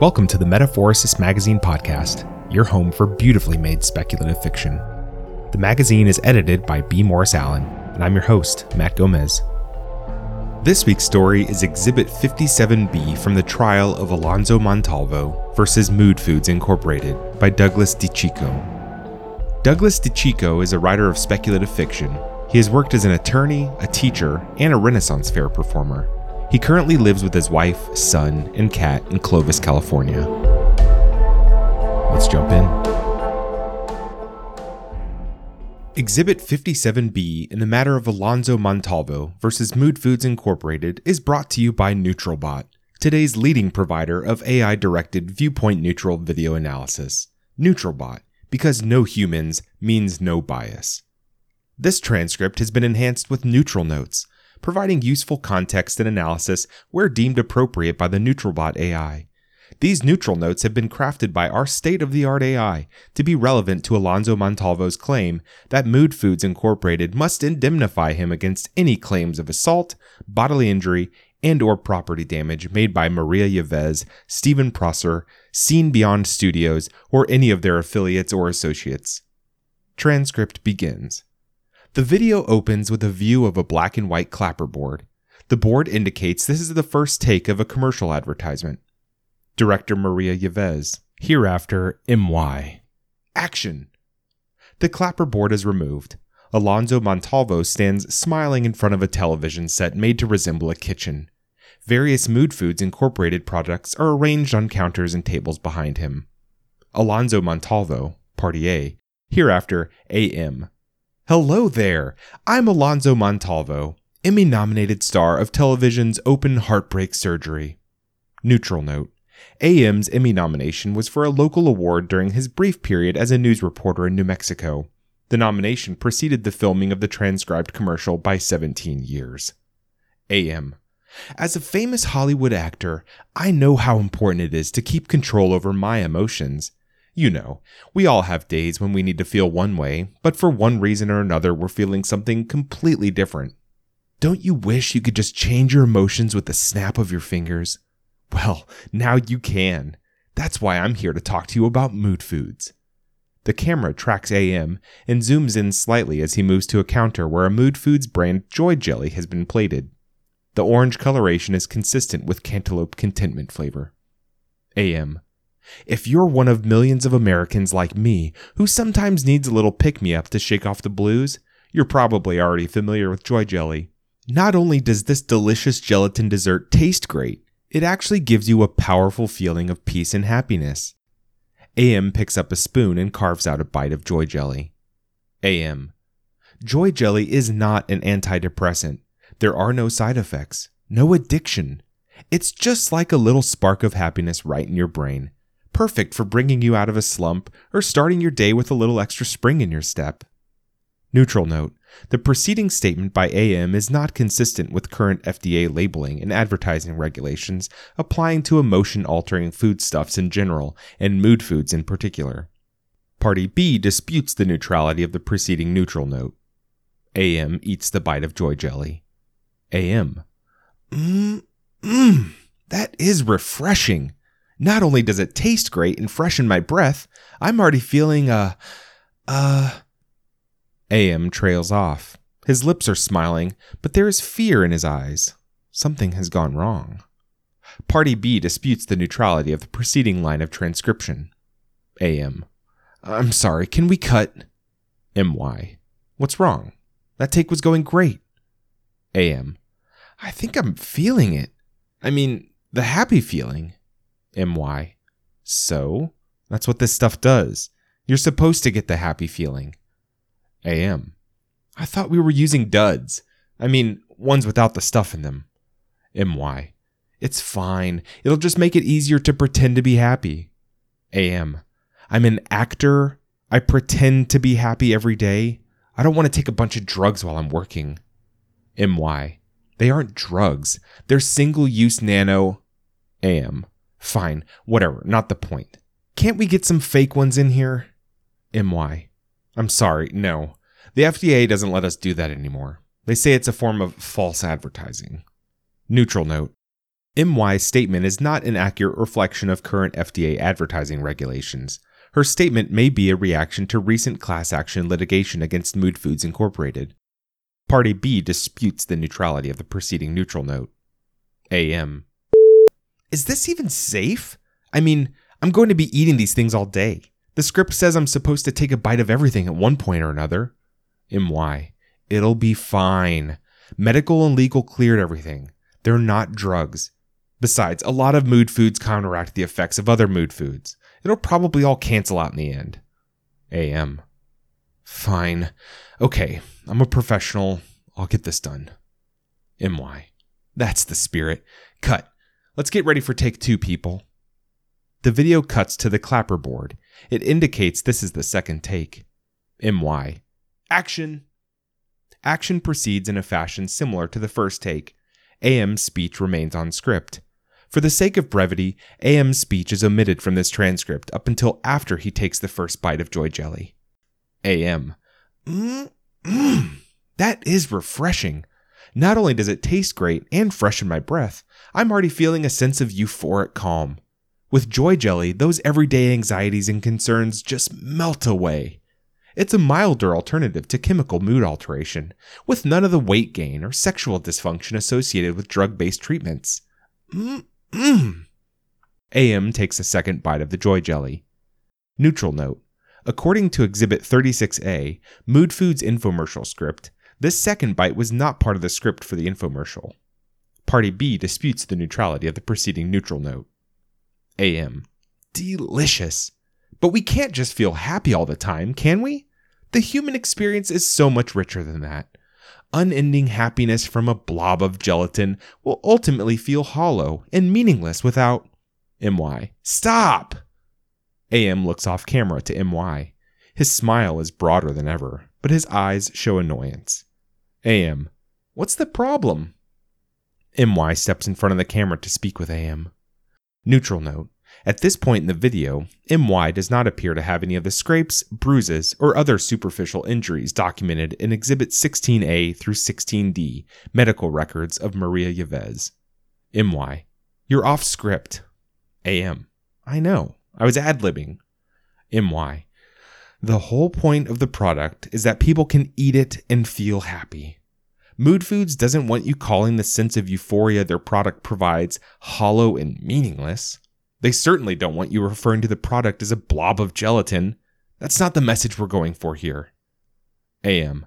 Welcome to the Metaphorosis Magazine podcast, your home for beautifully made speculative fiction. The magazine is edited by B. Morris Allen, and I'm your host, Matt Gomez. This week's story is Exhibit 57B from the trial of Alonzo Montalvo versus Mood Foods Incorporated by Douglas DeCicco. Douglas DeCicco is a writer of speculative fiction. He has worked as an attorney, a teacher, and a Renaissance Fair performer. He currently lives with his wife, son, and cat in Clovis, California. Let's jump in. Exhibit 57B in the matter of Alonzo Montalvo versus Mood Foods Incorporated is brought to you by NeutralBot, today's leading provider of AI directed viewpoint neutral video analysis. NeutralBot, because no humans means no bias. This transcript has been enhanced with neutral notes providing useful context and analysis where deemed appropriate by the NeutralBot AI. These neutral notes have been crafted by our state of the art AI to be relevant to Alonzo Montalvo's claim that Mood Foods Incorporated must indemnify him against any claims of assault, bodily injury, and or property damage made by Maria Yves, Stephen Prosser, Scene Beyond Studios, or any of their affiliates or associates. Transcript begins. The video opens with a view of a black and white clapperboard. The board indicates this is the first take of a commercial advertisement. Director Maria Yves. Hereafter, MY. Action! The clapperboard is removed. Alonzo Montalvo stands smiling in front of a television set made to resemble a kitchen. Various Mood Foods Incorporated products are arranged on counters and tables behind him. Alonzo Montalvo, Party A, hereafter AM, Hello there. I'm Alonzo Montalvo, Emmy nominated star of television's Open Heartbreak Surgery. Neutral note AM's Emmy nomination was for a local award during his brief period as a news reporter in New Mexico. The nomination preceded the filming of the transcribed commercial by 17 years. AM. As a famous Hollywood actor, I know how important it is to keep control over my emotions. You know, we all have days when we need to feel one way, but for one reason or another, we're feeling something completely different. Don't you wish you could just change your emotions with the snap of your fingers? Well, now you can. That's why I'm here to talk to you about mood foods. The camera tracks AM and zooms in slightly as he moves to a counter where a Mood Foods brand Joy Jelly has been plated. The orange coloration is consistent with cantaloupe contentment flavor. AM. If you're one of millions of Americans like me who sometimes needs a little pick me up to shake off the blues, you're probably already familiar with Joy Jelly. Not only does this delicious gelatin dessert taste great, it actually gives you a powerful feeling of peace and happiness. AM picks up a spoon and carves out a bite of Joy Jelly. AM. Joy Jelly is not an antidepressant. There are no side effects, no addiction. It's just like a little spark of happiness right in your brain perfect for bringing you out of a slump or starting your day with a little extra spring in your step. Neutral note the preceding statement by AM is not consistent with current FDA labeling and advertising regulations applying to emotion altering foodstuffs in general and mood foods in particular. Party B disputes the neutrality of the preceding neutral note. AM eats the bite of joy jelly. AM. Mmm, mmm, that is refreshing. Not only does it taste great and freshen my breath, I'm already feeling a. uh AM trails off. His lips are smiling, but there is fear in his eyes. Something has gone wrong. Party B disputes the neutrality of the preceding line of transcription. AM. I'm sorry, can we cut? MY. What's wrong? That take was going great. AM. I think I'm feeling it. I mean, the happy feeling. MY. So? That's what this stuff does. You're supposed to get the happy feeling. AM. I thought we were using duds. I mean, ones without the stuff in them. MY. It's fine. It'll just make it easier to pretend to be happy. AM. I'm an actor. I pretend to be happy every day. I don't want to take a bunch of drugs while I'm working. MY. They aren't drugs. They're single use nano. AM. Fine, whatever, not the point. Can't we get some fake ones in here? MY. I'm sorry, no. The FDA doesn't let us do that anymore. They say it's a form of false advertising. Neutral note MY's statement is not an accurate reflection of current FDA advertising regulations. Her statement may be a reaction to recent class action litigation against Mood Foods Incorporated. Party B disputes the neutrality of the preceding neutral note. AM. Is this even safe? I mean, I'm going to be eating these things all day. The script says I'm supposed to take a bite of everything at one point or another. MY. It'll be fine. Medical and legal cleared everything. They're not drugs. Besides, a lot of mood foods counteract the effects of other mood foods. It'll probably all cancel out in the end. AM. Fine. Okay, I'm a professional. I'll get this done. MY. That's the spirit. Cut. Let's get ready for take two, people. The video cuts to the clapperboard. It indicates this is the second take. MY. Action. Action proceeds in a fashion similar to the first take. AM's speech remains on script. For the sake of brevity, AM's speech is omitted from this transcript up until after he takes the first bite of joy jelly. AM. Mmm, mmm, that is refreshing. Not only does it taste great and freshen my breath, I'm already feeling a sense of euphoric calm. With joy jelly, those everyday anxieties and concerns just melt away. It's a milder alternative to chemical mood alteration, with none of the weight gain or sexual dysfunction associated with drug based treatments. Mmm, Mmm. AM takes a second bite of the joy jelly. Neutral note. According to Exhibit 36A, Mood Foods infomercial script, this second bite was not part of the script for the infomercial. Party B disputes the neutrality of the preceding neutral note. AM. Delicious. But we can't just feel happy all the time, can we? The human experience is so much richer than that unending happiness from a blob of gelatin will ultimately feel hollow and meaningless without MY. Stop! AM looks off camera to MY. His smile is broader than ever, but his eyes show annoyance. AM. What's the problem? MY steps in front of the camera to speak with AM. Neutral note. At this point in the video, MY does not appear to have any of the scrapes, bruises, or other superficial injuries documented in Exhibit 16A through 16D, medical records of Maria Yves. MY. You're off script. AM. I know. I was ad libbing. MY. The whole point of the product is that people can eat it and feel happy. Mood Foods doesn't want you calling the sense of euphoria their product provides hollow and meaningless. They certainly don't want you referring to the product as a blob of gelatin. That's not the message we're going for here. AM.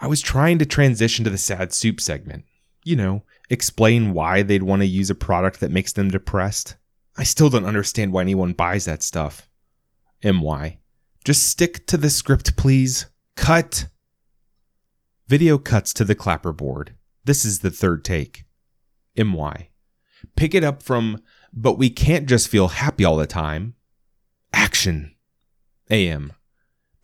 I was trying to transition to the sad soup segment. You know, explain why they'd want to use a product that makes them depressed. I still don't understand why anyone buys that stuff. MY. Just stick to the script, please. Cut. Video cuts to the clapperboard. This is the third take. MY. Pick it up from but we can't just feel happy all the time. Action. AM.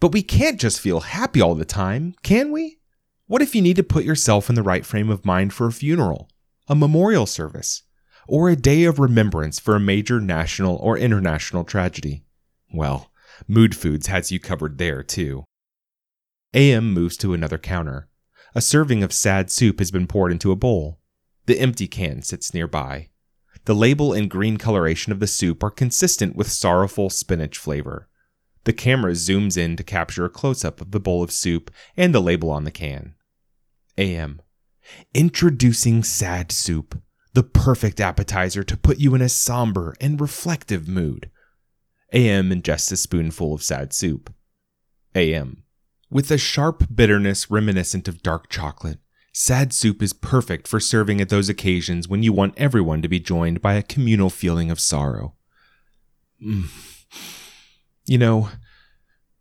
But we can't just feel happy all the time, can we? What if you need to put yourself in the right frame of mind for a funeral, a memorial service, or a day of remembrance for a major national or international tragedy? Well, Mood Foods has you covered there, too. AM moves to another counter. A serving of sad soup has been poured into a bowl. The empty can sits nearby. The label and green coloration of the soup are consistent with sorrowful spinach flavor. The camera zooms in to capture a close up of the bowl of soup and the label on the can. AM. Introducing sad soup, the perfect appetizer to put you in a somber and reflective mood. AM ingests a spoonful of sad soup. AM. With a sharp bitterness reminiscent of dark chocolate, Sad soup is perfect for serving at those occasions when you want everyone to be joined by a communal feeling of sorrow. Mm. You know,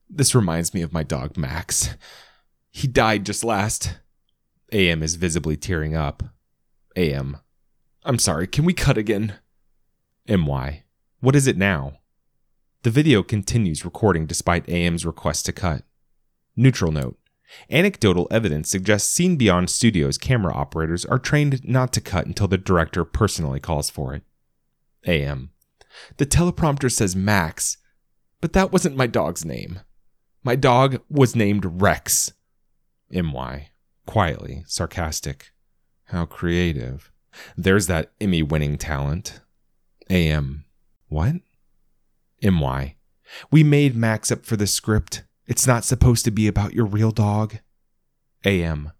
this reminds me of my dog Max. He died just last. AM is visibly tearing up. AM. I'm sorry, can we cut again? MY. What is it now? The video continues recording despite AM's request to cut. Neutral note. Anecdotal evidence suggests Scene Beyond Studios camera operators are trained not to cut until the director personally calls for it. AM. The teleprompter says Max, but that wasn't my dog's name. My dog was named Rex. MY. Quietly, sarcastic. How creative. There's that Emmy winning talent. AM. What? MY. We made Max up for the script. It's not supposed to be about your real dog. AM.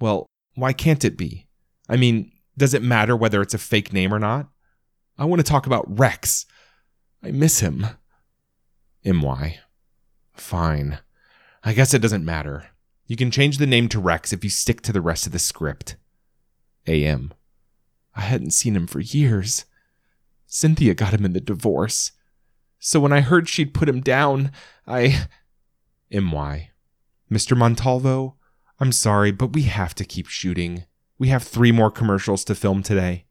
Well, why can't it be? I mean, does it matter whether it's a fake name or not? I want to talk about Rex. I miss him. MY. Fine. I guess it doesn't matter. You can change the name to Rex if you stick to the rest of the script. AM. I hadn't seen him for years. Cynthia got him in the divorce. So when I heard she'd put him down, I. MY. Mr. Montalvo, I'm sorry, but we have to keep shooting. We have three more commercials to film today.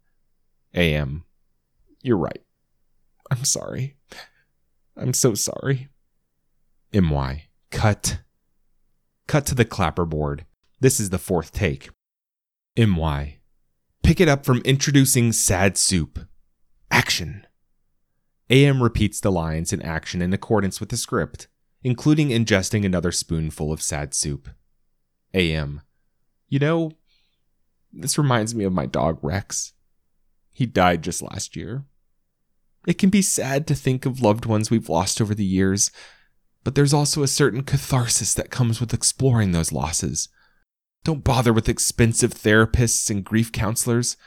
AM. You're right. I'm sorry. I'm so sorry. MY. Cut. Cut to the clapperboard. This is the fourth take. MY. Pick it up from introducing Sad Soup. Action. AM repeats the lines in action in accordance with the script, including ingesting another spoonful of sad soup. AM. You know, this reminds me of my dog Rex. He died just last year. It can be sad to think of loved ones we've lost over the years, but there's also a certain catharsis that comes with exploring those losses. Don't bother with expensive therapists and grief counselors.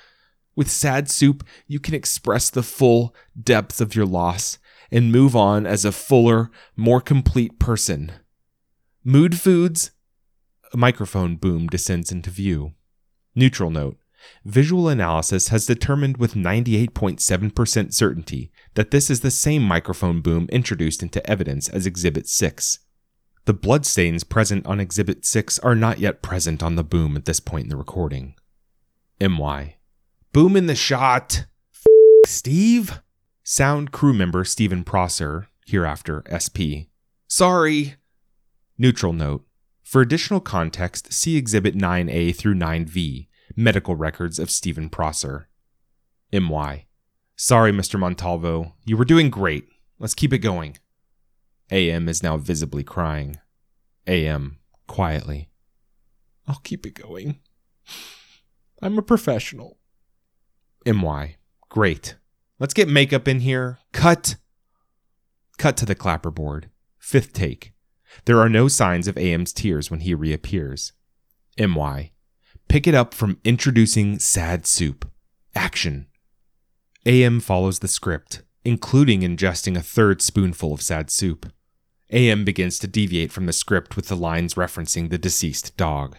With Sad Soup, you can express the full depth of your loss and move on as a fuller, more complete person. Mood Foods. A microphone boom descends into view. Neutral note. Visual analysis has determined with 98.7% certainty that this is the same microphone boom introduced into evidence as Exhibit 6. The bloodstains present on Exhibit 6 are not yet present on the boom at this point in the recording. MY. Boom in the shot. F- Steve? Sound crew member Stephen Prosser, hereafter SP. Sorry. Neutral note. For additional context, see Exhibit 9A through 9V, medical records of Stephen Prosser. MY. Sorry, Mr. Montalvo. You were doing great. Let's keep it going. AM is now visibly crying. AM, quietly. I'll keep it going. I'm a professional. MY, great. Let's get makeup in here. Cut. Cut to the clapperboard. Fifth take. There are no signs of AM's tears when he reappears. MY, pick it up from introducing sad soup. Action. AM follows the script, including ingesting a third spoonful of sad soup. AM begins to deviate from the script with the lines referencing the deceased dog.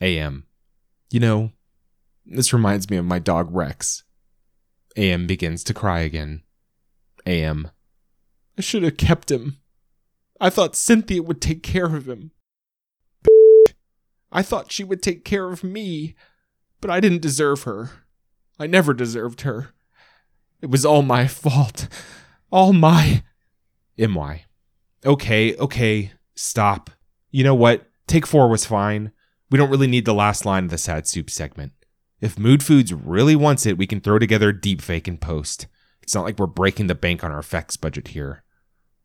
AM. You know, this reminds me of my dog Rex. AM begins to cry again. AM. I should have kept him. I thought Cynthia would take care of him. I thought she would take care of me, but I didn't deserve her. I never deserved her. It was all my fault. All my. MY. Okay, okay, stop. You know what? Take four was fine. We don't really need the last line of the sad soup segment. If Mood Foods really wants it, we can throw together a deepfake and post. It's not like we're breaking the bank on our effects budget here.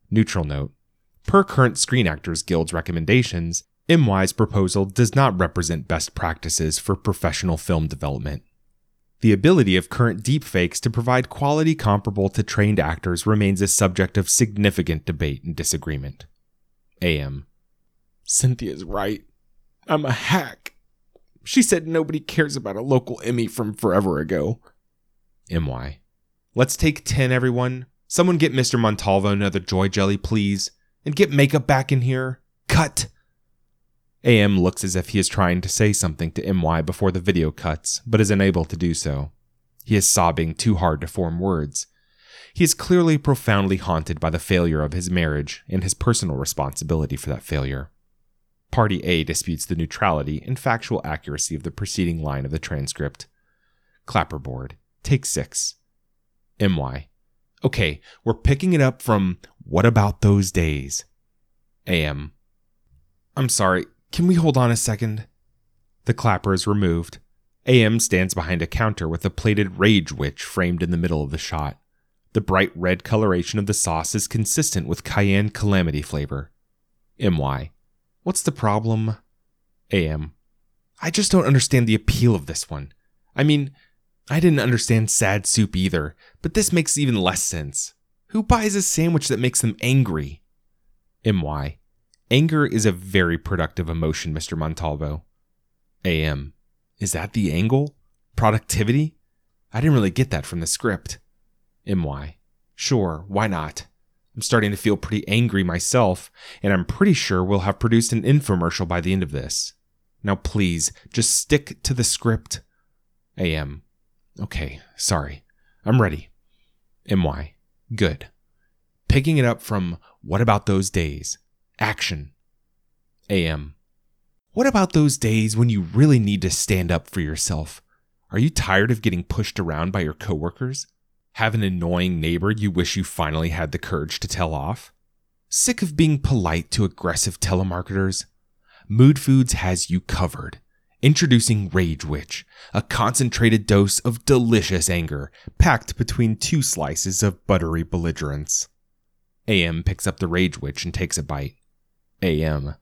Neutral note. Per current Screen Actors Guild's recommendations, MY's proposal does not represent best practices for professional film development. The ability of current deepfakes to provide quality comparable to trained actors remains a subject of significant debate and disagreement. AM. Cynthia's right. I'm a hack. She said nobody cares about a local Emmy from forever ago. MY. Let's take 10, everyone. Someone get Mr. Montalvo another joy jelly, please. And get makeup back in here. Cut! AM looks as if he is trying to say something to MY before the video cuts, but is unable to do so. He is sobbing too hard to form words. He is clearly profoundly haunted by the failure of his marriage and his personal responsibility for that failure. Party A disputes the neutrality and factual accuracy of the preceding line of the transcript. Clapperboard. Take six. MY. Okay, we're picking it up from What About Those Days? AM. I'm sorry, can we hold on a second? The clapper is removed. AM stands behind a counter with a plated Rage Witch framed in the middle of the shot. The bright red coloration of the sauce is consistent with cayenne calamity flavor. MY. What's the problem? AM. I just don't understand the appeal of this one. I mean, I didn't understand sad soup either, but this makes even less sense. Who buys a sandwich that makes them angry? MY. Anger is a very productive emotion, Mr. Montalvo. AM. Is that the angle? Productivity? I didn't really get that from the script. MY. Sure, why not? I'm starting to feel pretty angry myself, and I'm pretty sure we'll have produced an infomercial by the end of this. Now, please, just stick to the script. AM. Okay, sorry. I'm ready. MY. Good. Picking it up from What About Those Days? Action. AM. What about those days when you really need to stand up for yourself? Are you tired of getting pushed around by your coworkers? Have an annoying neighbor you wish you finally had the courage to tell off? Sick of being polite to aggressive telemarketers? Mood Foods has you covered. Introducing Rage Witch, a concentrated dose of delicious anger packed between two slices of buttery belligerence. AM picks up the Rage Witch and takes a bite. AM.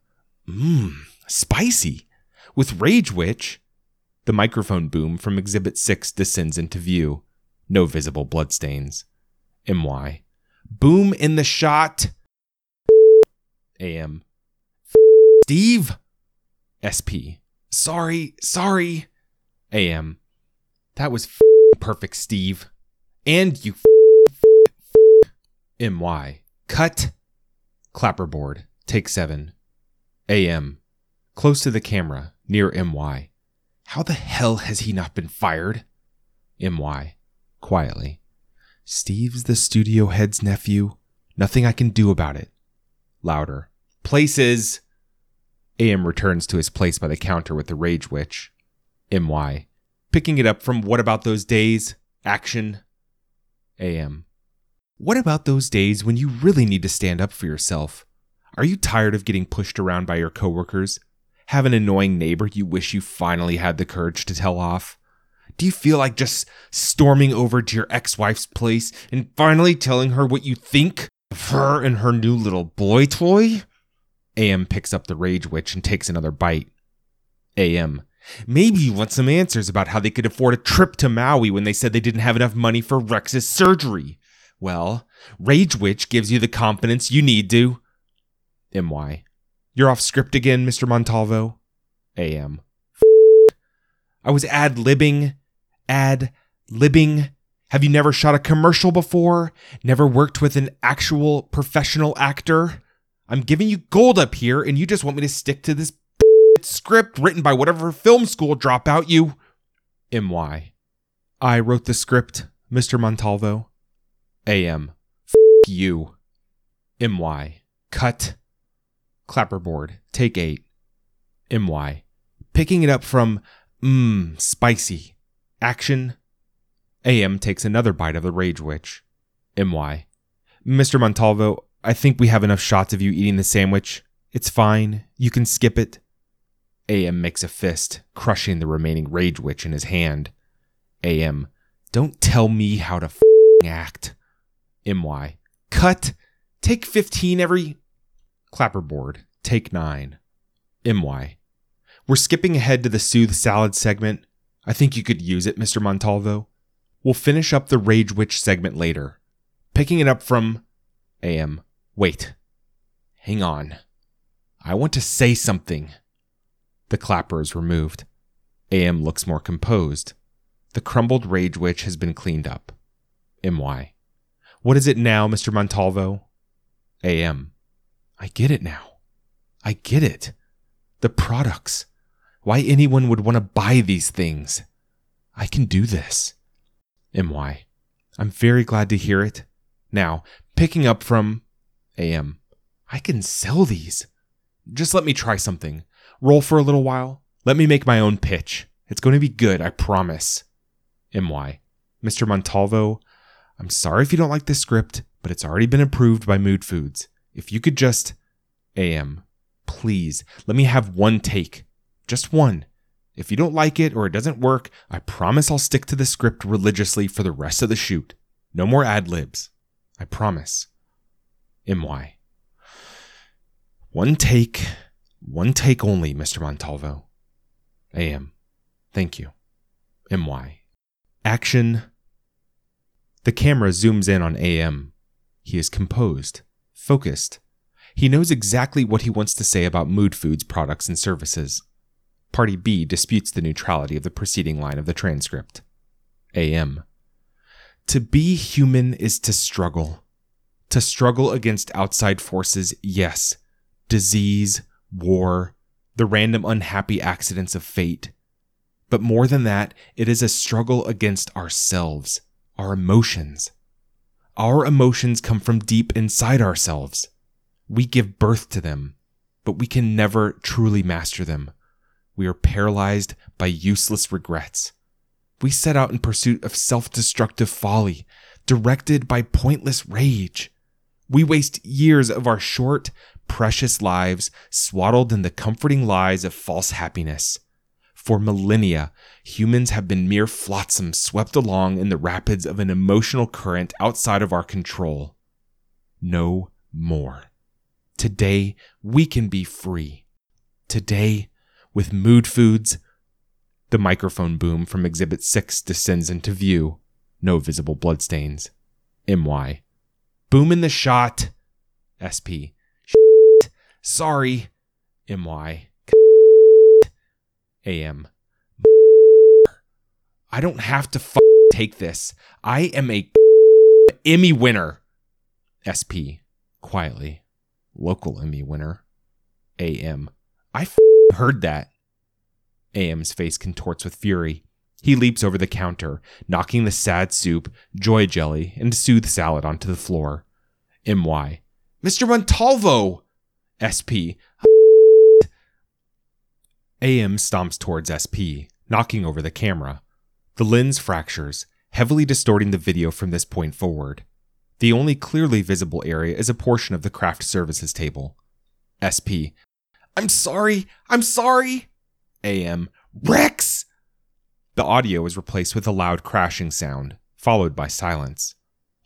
Mmm, spicy. With Rage Witch. The microphone boom from Exhibit 6 descends into view. No visible bloodstains. MY. Boom in the shot. AM. Steve. SP. Sorry, sorry. AM. That was perfect, Steve. And you MY. Cut. Clapperboard. Take 7. AM. Close to the camera, near MY. How the hell has he not been fired? MY. Quietly. Steve's the studio head's nephew. Nothing I can do about it. Louder. Places! AM returns to his place by the counter with the Rage Witch. MY. Picking it up from What About Those Days? Action. AM. What about those days when you really need to stand up for yourself? Are you tired of getting pushed around by your coworkers? Have an annoying neighbor you wish you finally had the courage to tell off? Do you feel like just storming over to your ex wife's place and finally telling her what you think of her and her new little boy toy? AM picks up the Rage Witch and takes another bite. AM. Maybe you want some answers about how they could afford a trip to Maui when they said they didn't have enough money for Rex's surgery. Well, Rage Witch gives you the confidence you need to. MY. You're off script again, Mr. Montalvo. AM. I was ad libbing. Ad libbing. Have you never shot a commercial before? Never worked with an actual professional actor? I'm giving you gold up here, and you just want me to stick to this script written by whatever film school dropout you. MY. I wrote the script, Mr. Montalvo. AM. F you. MY. Cut. Clapperboard. Take 8. MY. Picking it up from mmm, spicy. Action. AM takes another bite of the Rage Witch. MY. Mr. Montalvo, I think we have enough shots of you eating the sandwich. It's fine. You can skip it. AM makes a fist, crushing the remaining Rage Witch in his hand. AM. Don't tell me how to act. MY. Cut. Take 15 every. Clapperboard. Take 9. MY. We're skipping ahead to the Soothe Salad segment. I think you could use it, Mr. Montalvo. We'll finish up the Rage Witch segment later. Picking it up from. AM. Wait. Hang on. I want to say something. The clapper is removed. AM looks more composed. The crumbled rage witch has been cleaned up. MY. What is it now, Mr. Montalvo? AM. I get it now. I get it. The products. Why anyone would want to buy these things. I can do this. MY. I'm very glad to hear it. Now, picking up from AM. I can sell these. Just let me try something. Roll for a little while. Let me make my own pitch. It's going to be good, I promise. MY. Mr. Montalvo, I'm sorry if you don't like this script, but it's already been approved by Mood Foods. If you could just. AM. Please, let me have one take. Just one. If you don't like it or it doesn't work, I promise I'll stick to the script religiously for the rest of the shoot. No more ad libs. I promise. MY. One take, one take only, Mr. Montalvo. AM. Thank you. MY. Action. The camera zooms in on AM. He is composed, focused. He knows exactly what he wants to say about Mood Foods products and services. Party B disputes the neutrality of the preceding line of the transcript. AM. To be human is to struggle. To struggle against outside forces, yes. Disease, war, the random unhappy accidents of fate. But more than that, it is a struggle against ourselves, our emotions. Our emotions come from deep inside ourselves. We give birth to them, but we can never truly master them. We are paralyzed by useless regrets. We set out in pursuit of self destructive folly, directed by pointless rage. We waste years of our short, precious lives swaddled in the comforting lies of false happiness. For millennia, humans have been mere flotsam swept along in the rapids of an emotional current outside of our control. No more. Today, we can be free. Today, with mood foods, the microphone boom from Exhibit 6 descends into view. No visible bloodstains. MY. Boom in the shot. SP. Sorry. MY. AM. I don't have to f- take this. I am a Emmy winner. SP. Quietly. Local Emmy winner. AM. I f- heard that. AM's face contorts with fury. He leaps over the counter, knocking the sad soup, joy jelly, and soothe salad onto the floor. MY. Mr. Montalvo! SP. AM stomps towards SP, knocking over the camera. The lens fractures, heavily distorting the video from this point forward. The only clearly visible area is a portion of the craft services table. SP. I'm sorry! I'm sorry! AM. Rex! The audio is replaced with a loud crashing sound, followed by silence.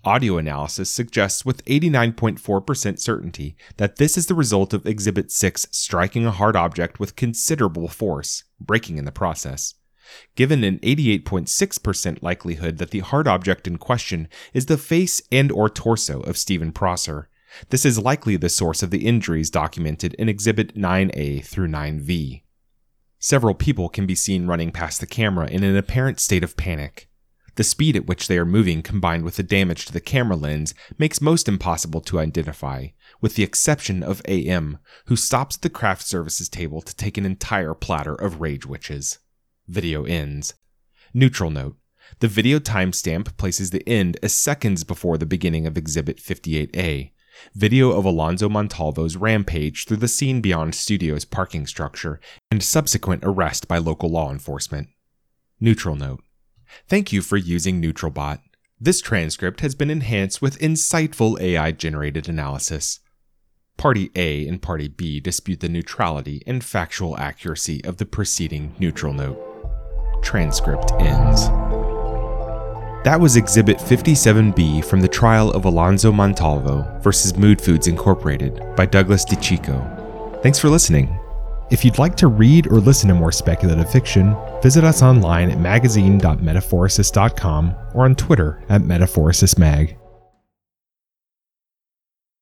Audio analysis suggests with 89.4% certainty that this is the result of Exhibit 6 striking a hard object with considerable force, breaking in the process. Given an 88.6% likelihood that the hard object in question is the face and or torso of Stephen Prosser, this is likely the source of the injuries documented in Exhibit 9A through 9V. Several people can be seen running past the camera in an apparent state of panic. The speed at which they are moving combined with the damage to the camera lens makes most impossible to identify, with the exception of AM, who stops at the craft services table to take an entire platter of rage witches. Video ends. Neutral note. The video timestamp places the end as seconds before the beginning of Exhibit 58A, video of Alonzo Montalvo's rampage through the Scene Beyond Studios parking structure and subsequent arrest by local law enforcement. Neutral note. Thank you for using NeutralBot. This transcript has been enhanced with insightful AI generated analysis. Party A and Party B dispute the neutrality and factual accuracy of the preceding neutral note. Transcript ends. That was Exhibit 57B from the trial of Alonzo Montalvo versus Mood Foods Incorporated by Douglas DeCicco. Thanks for listening. If you'd like to read or listen to more speculative fiction, visit us online at magazine.metaphorosis.com or on Twitter at metaphorosismag.